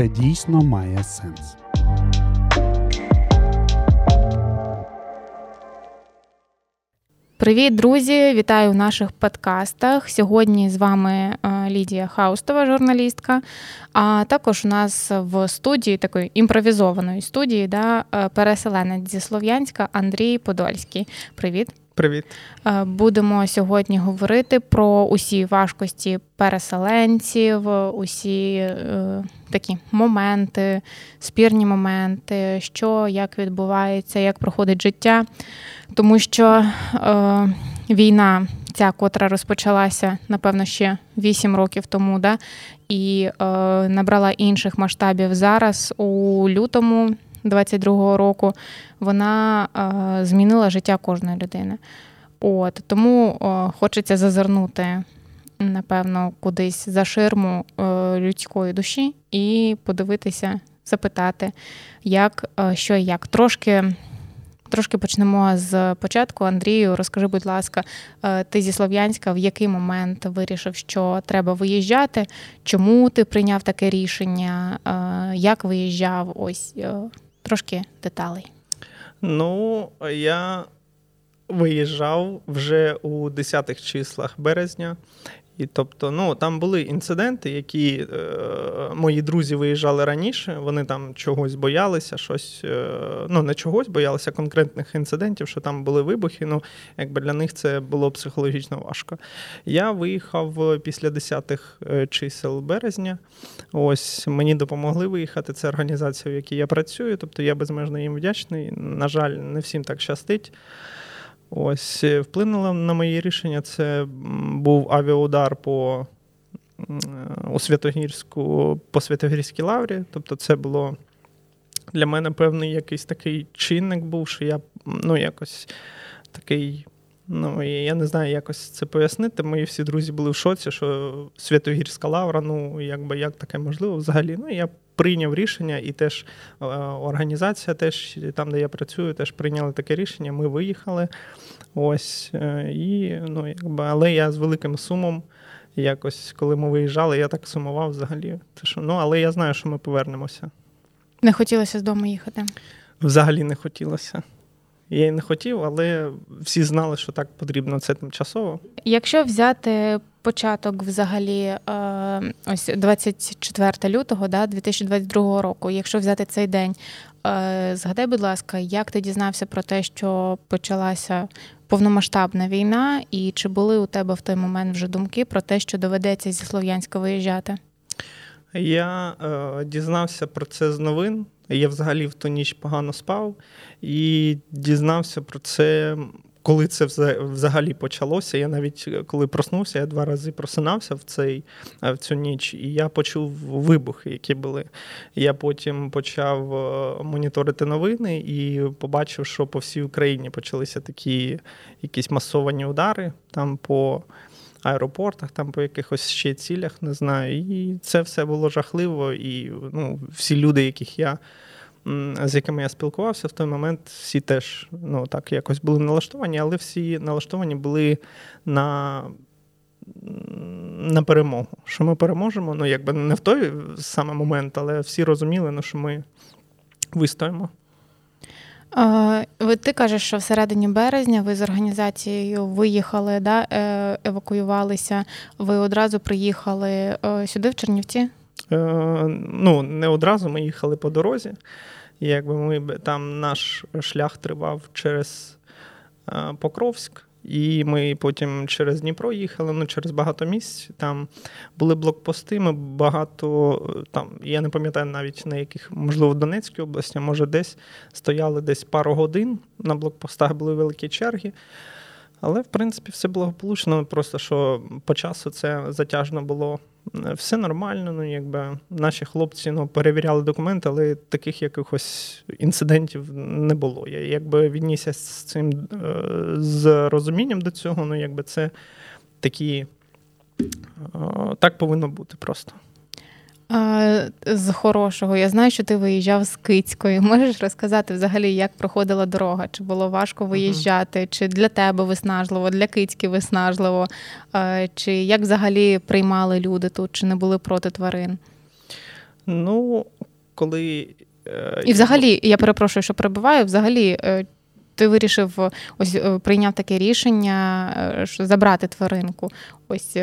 це дійсно має сенс. Привіт, друзі! Вітаю в наших подкастах. Сьогодні з вами е, Лідія Хаустова, журналістка. А також у нас в студії такої імпровізованої студії да, е, переселенець зі Слов'янська Андрій Подольський. Привіт. Привіт. Е, будемо сьогодні говорити про усі важкості переселенців, усі е, такі моменти, спірні моменти, що як відбувається, як проходить життя. Тому що е, війна, ця котра розпочалася, напевно, ще 8 років тому, да, і е, набрала інших масштабів зараз у лютому. 22-го року вона е, змінила життя кожної людини. От Тому е, хочеться зазирнути, напевно, кудись за ширму е, людської душі і подивитися, запитати, як, що і як. Трошки. Трошки почнемо з початку. Андрію, розкажи, будь ласка, ти зі Слов'янська в який момент вирішив, що треба виїжджати? Чому ти прийняв таке рішення? Як виїжджав? Ось трошки деталей. Ну, я виїжджав вже у 10-х числах березня. І тобто, ну там були інциденти, які е, мої друзі виїжджали раніше. Вони там чогось боялися, щось е, ну не чогось боялися конкретних інцидентів, що там були вибухи. Ну якби для них це було психологічно важко. Я виїхав після 10-х е, чисел березня. Ось мені допомогли виїхати. Це організація, в якій я працюю. Тобто я безмежно їм вдячний. На жаль, не всім так щастить. Ось е, вплинуло на мої рішення. Це був авіаудар по у Святогірську, по Святогірській лаврі. Тобто, це було для мене певний якийсь такий чинник був, що я ну, якось такий. Ну, і я не знаю, якось це пояснити. Мої всі друзі були в шоці, що Святогірська лавра, ну якби як таке можливо взагалі. Ну, я прийняв рішення, і теж е, організація, теж там, де я працюю, теж прийняли таке рішення. Ми виїхали. Ось е, і ну, якби, але я з великим сумом. Якось, коли ми виїжджали, я так сумував взагалі. Це що, ну, Але я знаю, що ми повернемося. Не хотілося з дому їхати? Взагалі не хотілося. Я й не хотів, але всі знали, що так потрібно це тимчасово. Якщо взяти початок, взагалі, е, ось 24 лютого, да, 2022 року, якщо взяти цей день, е, згадай, будь ласка, як ти дізнався про те, що почалася повномасштабна війна, і чи були у тебе в той момент вже думки про те, що доведеться зі Слов'янська виїжджати? Я е, дізнався про це з новин. Я взагалі в ту ніч погано спав і дізнався про це, коли це взагалі почалося. Я навіть коли проснувся, я два рази просинався в цей, в цю ніч, і я почув вибухи, які були. Я потім почав е, моніторити новини і побачив, що по всій Україні почалися такі якісь масовані удари там по аеропортах, там по якихось ще цілях, не знаю. І це все було жахливо. І ну, всі люди, яких я. З якими я спілкувався в той момент, всі теж ну, так якось були налаштовані, але всі налаштовані були на на перемогу. Що ми переможемо. Ну, якби не в той саме момент, але всі розуміли, ну, що ми вистоїмо. Ти кажеш, що всередині березня ви з організацією виїхали, да, е, евакуювалися. Ви одразу приїхали е, сюди, в Чернівці? Е, ну, не одразу ми їхали по дорозі. Якби ми там наш шлях тривав через Покровськ. І ми потім через Дніпро їхали, ну через багато місць. Там були блокпости. Ми багато там, я не пам'ятаю навіть на яких, можливо, в Донецькій області, може, десь стояли десь пару годин. На блокпостах були великі черги. Але, в принципі, все благополучно. Просто що по часу це затяжно було. Все нормально, ну якби наші хлопці ну, перевіряли документи, але таких якихось інцидентів не було. Я якби віднісся з цим е, з розумінням до цього, ну якби це такі е, так повинно бути просто. З хорошого, я знаю, що ти виїжджав з Кицької. Можеш розказати взагалі, як проходила дорога? Чи було важко виїжджати, чи для тебе виснажливо, для Кицьки виснажливо, чи як взагалі приймали люди тут, чи не були проти тварин? Ну, коли. Е, І взагалі, я перепрошую, що перебуваю, взагалі. Е, ти вирішив ось е, прийняв таке рішення, що забрати тваринку. Ось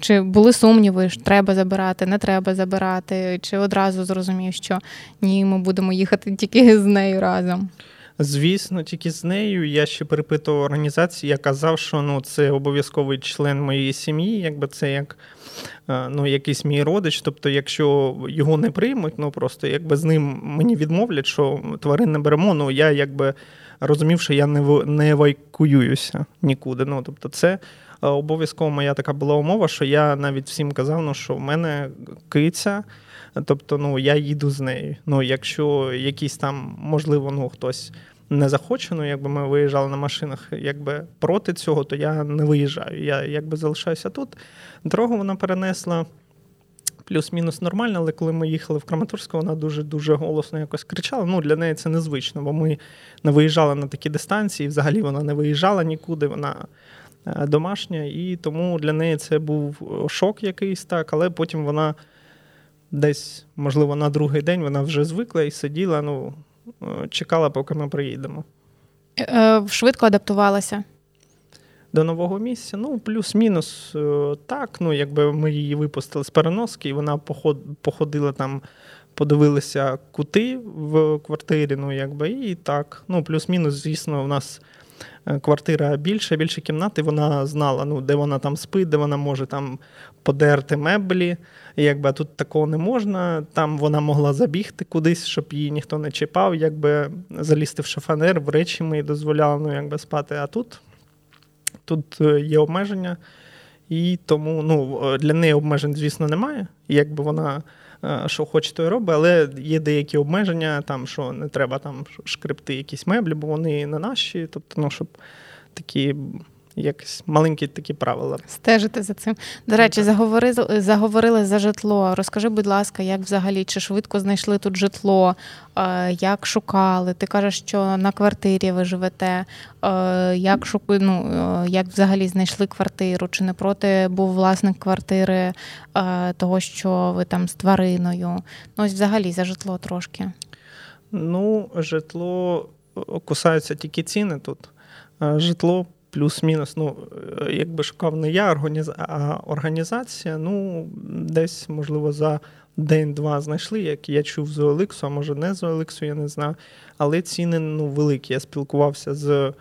чи були сумніви, що треба забирати, не треба забирати, чи одразу зрозумів, що ні, ми будемо їхати тільки з нею разом. Звісно, тільки з нею. Я ще перепитував організації, я казав, що ну, це обов'язковий член моєї сім'ї, якби це як е, ну, якийсь мій родич. Тобто, якщо його не приймуть, ну просто якби з ним мені відмовлять, що тварин не беремо, ну я якби розумів, що я не не евакуююся нікуди. Ну, тобто, це е, обов'язково моя така була умова, що я навіть всім казав, ну, що в мене киця. Тобто, ну я їду з нею. Ну, якщо якийсь там, можливо, ну хтось не захоче, ну якби ми виїжджали на машинах, якби проти цього, то я не виїжджаю. Я якби залишаюся тут. Дорогу вона перенесла. Плюс-мінус нормально, але коли ми їхали в Краматорську, вона дуже-дуже голосно якось кричала. Ну, Для неї це незвично, бо ми не виїжджали на такі дистанції, взагалі вона не виїжджала нікуди, вона е, домашня, і тому для неї це був шок якийсь так, але потім вона десь, можливо, на другий день вона вже звикла і сиділа, ну, е, чекала, поки ми приїдемо. Е, швидко адаптувалася. До нового місця, ну, плюс-мінус е, так. Ну, якби ми її випустили з переноски, і вона походила там, подивилася кути в квартирі, ну, якби, і так. Ну, плюс-мінус, звісно, у нас квартира більша, більше кімнати, вона знала, ну, де вона там спить, де вона може там подерти меблі. Якби тут такого не можна. Там вона могла забігти кудись, щоб її ніхто не чіпав, якби залізти в шафанер, в речі ми дозволяли ну, якби спати. А тут тут е, є обмеження, і тому ну, для неї обмежень, звісно, немає. Якби вона е, що хоче, то й робить, але є деякі обмеження, там, що не треба там шкребти якісь меблі, бо вони не наші. Тобто, ну, щоб такі якось маленькі такі правила. Стежити за цим. До речі, заговорили, заговорили за житло. Розкажи, будь ласка, як взагалі чи швидко знайшли тут житло, е, як шукали? Ти кажеш, що на квартирі ви живете. Е, як шук... ну, е, як взагалі знайшли квартиру? Чи не проти був власник квартири того, що ви там з твариною? Ну, ось взагалі за житло трошки. Ну, житло кусаються тільки ціни тут. Житло плюс-мінус, ну, е, якби шукав не я, а організація, ну, десь, можливо, за день-два знайшли, як я чув з OLX, а може не з OLX, я не знаю. Але ціни ну, великі. Я спілкувався з.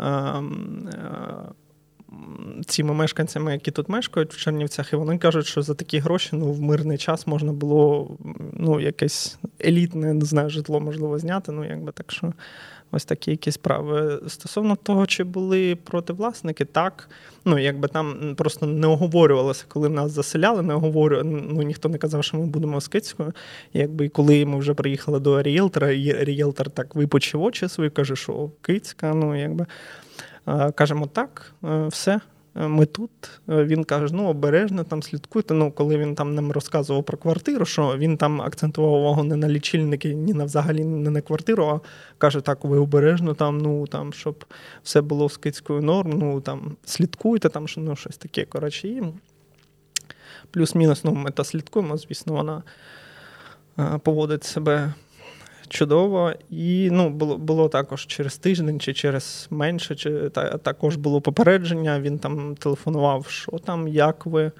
Е, е, Цими мешканцями, які тут мешкають в Чернівцях, і вони кажуть, що за такі гроші ну, в мирний час можна було ну, якесь елітне не знаю, житло можливо зняти. Ну, якби так що Ось такі якісь справи. Стосовно того, чи були противласники, так. Ну, якби там просто не оговорювалося, коли нас заселяли, не оговорю... ну ніхто не казав, що ми будемо скицькою. Кицькою. Якби коли ми вже приїхали до рієлтора, і рієлтор так випочив очі свої, каже, що Кицька, ну якби кажемо так, е, все. Е, ми тут. Е, він каже: ну обережно там слідкуйте. Ну, коли він там нам розказував про квартиру, що він там акцентував увагу не на лічильники, ні на взагалі не на квартиру, а каже, так, ви обережно там, ну там, щоб все було з кицькою норм, ну там слідкуйте, там ну, щось таке. Коротше, і плюс-мінус, ну, ми та слідкуємо, звісно, вона е, поводить себе чудово. І ну, було було також через тиждень чи через менше, чи та, також було попередження. Він там телефонував, що там, як ви.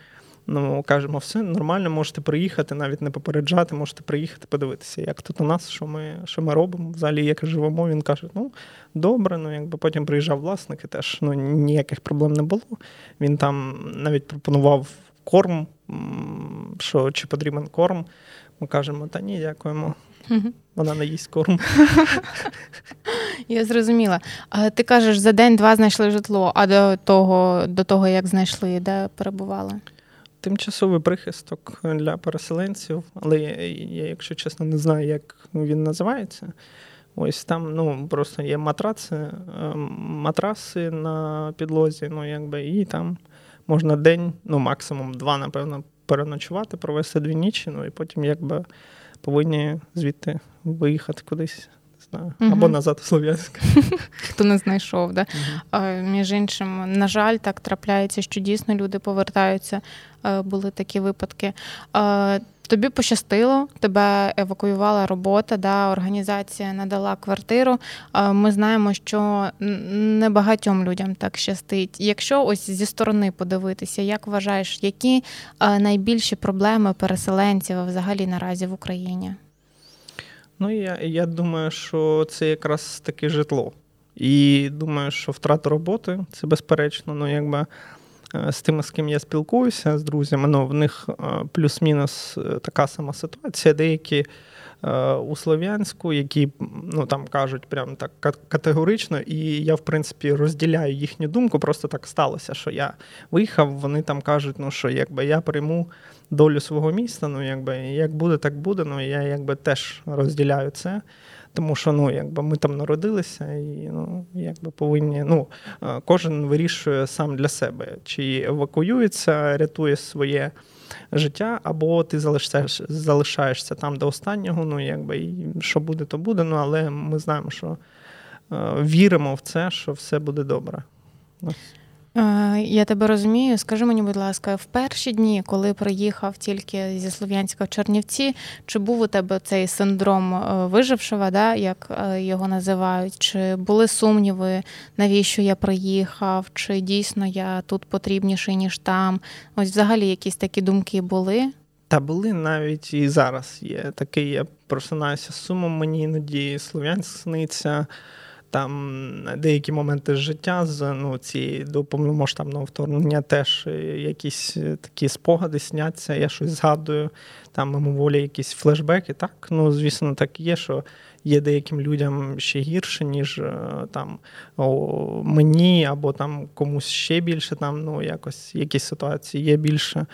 Ну, кажемо, все нормально, можете приїхати, навіть не попереджати, можете приїхати, подивитися, як тут у нас, що ми що ми робимо, взагалі, як живемо. Він каже, ну добре, ну якби потім приїжджав власник і теж ну, ніяких проблем не було. Він там навіть пропонував корм, що чи потрібен корм. Ми кажемо, та ні, дякуємо. Вона не їсть корм. Я зрозуміла. А Ти кажеш, за день-два знайшли житло, а до того, до того як знайшли, де перебували? Тимчасовий прихисток для переселенців, але я, я, якщо чесно, не знаю, як він називається. Ось там ну, просто є матраци, ем, матраси на підлозі, ну, якби, і там можна день, ну максимум два, напевно, переночувати, провести дві нічі, ну і потім якби повинні звідти виїхати кудись. Знаю. Угу. Або назад в Слов'янськ. Хто не знайшов, да? Угу. Між іншим, на жаль, так трапляється, що дійсно люди повертаються. Були такі випадки. Тобі пощастило, тебе евакуювала робота, да, організація надала квартиру. Ми знаємо, що не багатьом людям так щастить. Якщо ось зі сторони подивитися, як вважаєш, які найбільші проблеми переселенців взагалі наразі в Україні? Ну, я я думаю, що це якраз таке житло. І думаю, що втрата роботи це безперечно. Ну, якби е, з тими, з ким я спілкуюся, з друзями, ну, в них е, плюс-мінус е, така сама ситуація. Деякі у Слов'янську, які ну, там кажуть прям так категорично, і я, в принципі, розділяю їхню думку. Просто так сталося, що я виїхав, вони там кажуть, ну що якби я прийму долю свого міста, ну якби як буде, так буде. Ну я якби теж розділяю це. Тому що ну, якби ми там народилися, і ну, якби повинні. Ну, е, Кожен вирішує сам для себе, чи евакуюється, рятує своє життя, або ти залишаєш, залишаєшся там до останнього. Ну, якби і що буде, то буде. Ну, але ми знаємо, що е, віримо в це, що все буде добре. Е, я тебе розумію. Скажи мені, будь ласка, в перші дні, коли приїхав тільки зі Слов'янська в Чернівці, чи був у тебе цей синдром е, вижившого, да, як е, його називають? Чи були сумніви, навіщо я приїхав? Чи дійсно я тут потрібніший, ніж там? Ось взагалі якісь такі думки були? Та були навіть і зараз є такий, я просинаюся сумом, мені іноді Слов'янськ сниться там деякі моменти життя з ну, цієї до повномасштабного вторгнення теж е, якісь е, такі спогади сняться, я щось згадую, там мимоволі якісь флешбеки. Так, ну звісно, так є, що є деяким людям ще гірше, ніж е, там о, мені, або там комусь ще більше, там ну якось якісь ситуації є більше.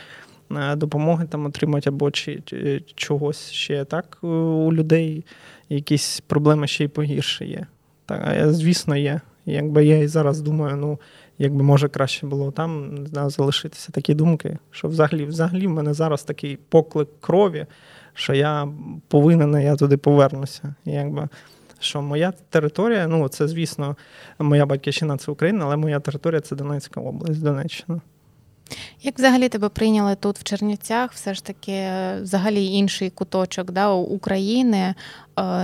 Допомоги там отримати або чи, чи чогось ще так у людей якісь проблеми ще й погірше є. Так, звісно, є. Якби я і зараз думаю, ну якби може краще було там да, залишитися такі думки, що взагалі взагалі в мене зараз такий поклик крові, що я повинен, я туди повернуся. Якби, Що моя територія, ну це, звісно, моя батьківщина це Україна, але моя територія це Донецька область, Донеччина. Як взагалі тебе прийняли тут в Чернівцях? Все ж таки, взагалі інший куточок да, України. Е,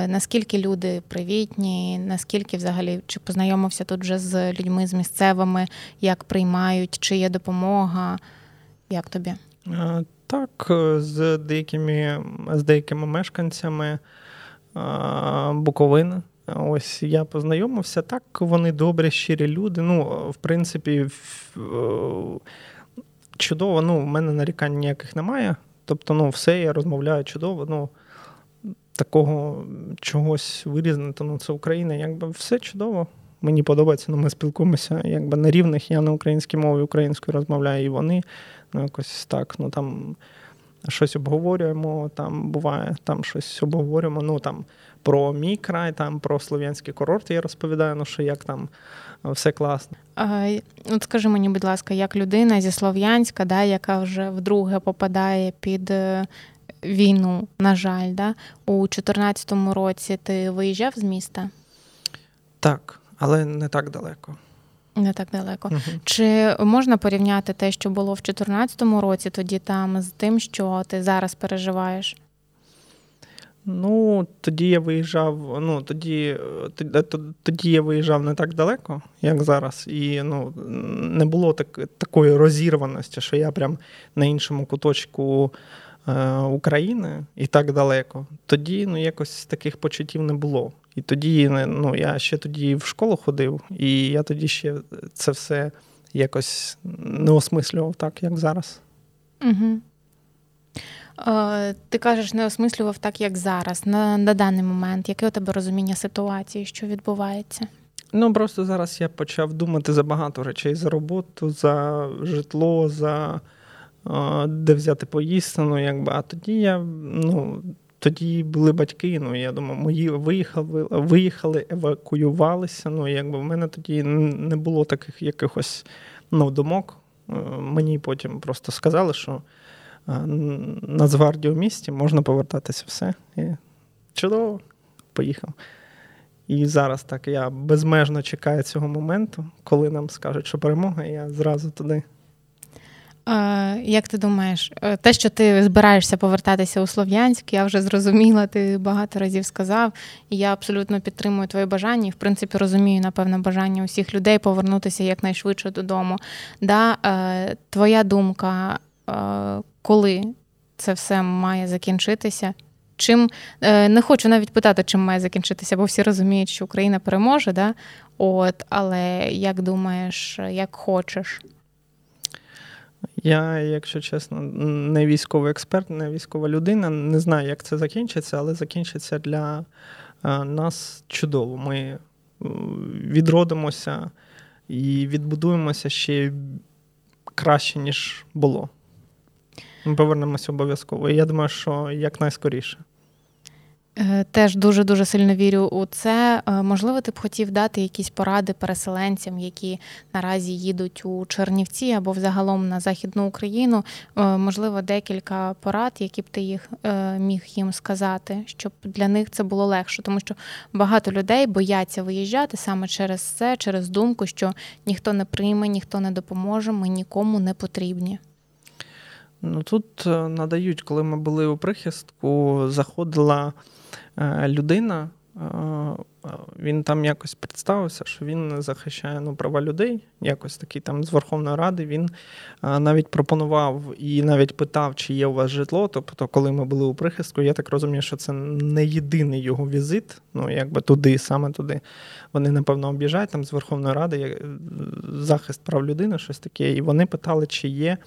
наскільки люди привітні, наскільки взагалі чи познайомився тут вже з людьми, з місцевими, як приймають, чи є допомога? Як тобі? Е, так, з деякими з деякими мешканцями е, Буковини. Ось я познайомився. Так, вони добрі, щирі люди. Ну, в принципі, чудово, ну, в мене нарікань ніяких немає. Тобто, ну, все, я розмовляю чудово. ну, Такого чогось вирізнити, ну це Україна, якби все чудово. Мені подобається, ну ми спілкуємося якби на рівних. Я на українській мові українською розмовляю, і вони. Ну, якось так. Ну там щось обговорюємо, там буває, там щось обговорюємо. Ну там про мій край, там про слов'янський курорт я розповідаю, ну що як там все класно. А, От скажи мені, будь ласка, як людина зі Слов'янська, да, яка вже вдруге попадає під е, війну, на жаль, да, у 2014 році ти виїжджав з міста? Так, але не так далеко. Не так далеко. Угу. Чи можна порівняти те, що було в 2014 році, тоді там з тим, що ти зараз переживаєш? Ну, тоді я виїжджав. Ну, тоді тоді я виїжджав не так далеко, як зараз. І ну, не було так, такої розірваності, що я прям на іншому куточку е, України і так далеко. Тоді ну, якось таких почуттів не було. І тоді ну, я ще тоді в школу ходив, і я тоді ще це все якось не осмислював так, як зараз. Угу. Ти кажеш, не осмислював так, як зараз, на, на даний момент. Яке у тебе розуміння ситуації, що відбувається? Ну просто зараз я почав думати за багато речей: за роботу, за житло, за де взяти поїсти. Ну, якби. А тоді я ну, тоді були батьки. Ну я думаю, мої виїхали, виїхали, евакуювалися. Ну, якби в мене тоді не було таких якихось ну, думок. Е, мені потім просто сказали, що. Нацгвардію в місті, можна повертатися все. І Чудово, поїхав. І зараз так я безмежно чекаю цього моменту, коли нам скажуть, що перемога, і я зразу туди. Як ти думаєш, е, те, що ти збираєшся повертатися у Слов'янськ, я вже зрозуміла, ти багато разів сказав, і я абсолютно підтримую твоє бажання і, в принципі, розумію, напевно, бажання усіх людей повернутися якнайшвидше додому. Да, е, Твоя думка, е, коли це все має закінчитися? Чим не хочу навіть питати, чим має закінчитися, бо всі розуміють, що Україна переможе, да? От, але як думаєш, як хочеш? Я, якщо чесно, не військовий експерт, не військова людина. Не знаю, як це закінчиться, але закінчиться для е, нас чудово. Ми е, відродимося і відбудуємося ще краще, ніж було. Ми повернемося обов'язково. Я думаю, що якнайскоріше. Е, теж дуже дуже сильно вірю у це. Е, можливо, ти б хотів дати якісь поради переселенцям, які наразі їдуть у Чернівці або взагалом на Західну Україну. Е, можливо, декілька порад, які б ти їх міг їм сказати, щоб для них це було легше, тому що багато людей бояться виїжджати саме через це, через думку, що ніхто не прийме, ніхто не допоможе, ми нікому не потрібні. Ну тут надають, коли ми були у прихистку, заходила. Е, людина, е, він там якось представився, що він захищає ну, права людей, якось такий там з Верховної Ради. Він е, навіть пропонував і навіть питав, чи є у вас житло. Тобто, коли ми були у прихистку, я так розумію, що це не єдиний його візит, ну якби туди, саме туди. Вони, напевно, об'їжджають там з Верховної Ради захист прав людини, щось таке. І вони питали, чи є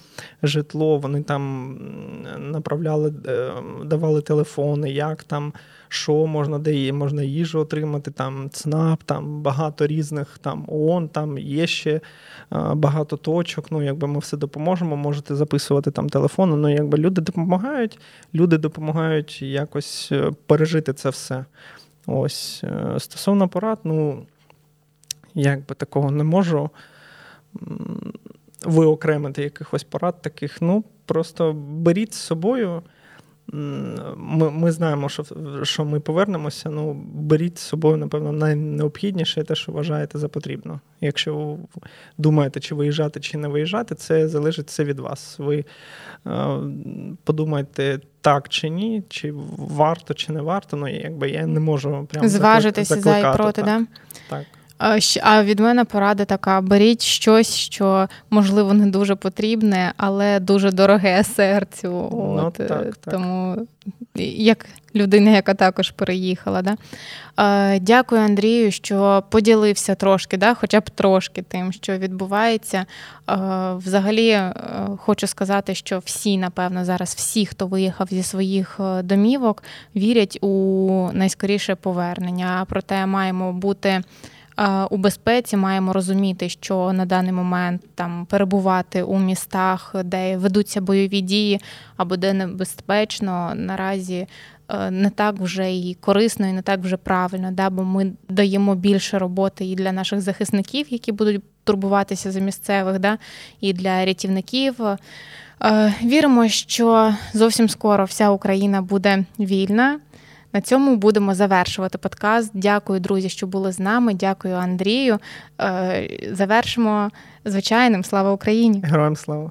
житло. Вони там направляли, давали телефони, як там що можна, де можна їжу отримати, там ЦНАП, там багато різних там ООН, там є ще багато точок. Ну, якби ми все допоможемо, можете записувати там телефони. Ну, якби люди допомагають, люди допомагають якось е, пережити це все. Ось е, стосовно порад, ну якби такого не можу виокремити якихось порад таких. Ну, просто беріть з собою. Ми ми знаємо, що що ми повернемося. Ну, беріть з собою, напевно, найнеобхідніше те, що вважаєте за потрібно. Якщо ви думаєте, чи виїжджати, чи не виїжджати, це залежить все від вас. Ви е, подумайте так чи ні, чи варто, чи не варто. Ну, якби я не можу прямо зважитися за і проти, так. да? Так. А від мене порада така: беріть щось, що можливо не дуже потрібне, але дуже дороге серцю. Ну, От, так, так. Тому як людина, яка також переїхала. Да? Дякую, Андрію, що поділився трошки, да? хоча б трошки тим, що відбувається. Взагалі, хочу сказати, що всі, напевно, зараз всі, хто виїхав зі своїх домівок, вірять у найскоріше повернення. Проте маємо бути у безпеці маємо розуміти, що на даний момент там перебувати у містах, де ведуться бойові дії або де небезпечно, наразі е, не так вже і корисно, і не так вже правильно, да, бо ми даємо більше роботи і для наших захисників, які будуть турбуватися за місцевих, да, і для рятівників. Е, віримо, що зовсім скоро вся Україна буде вільна. На цьому будемо завершувати подкаст. Дякую, друзі, що були з нами. Дякую, Андрію. Е, завершимо звичайним. Слава Україні! Героям слава!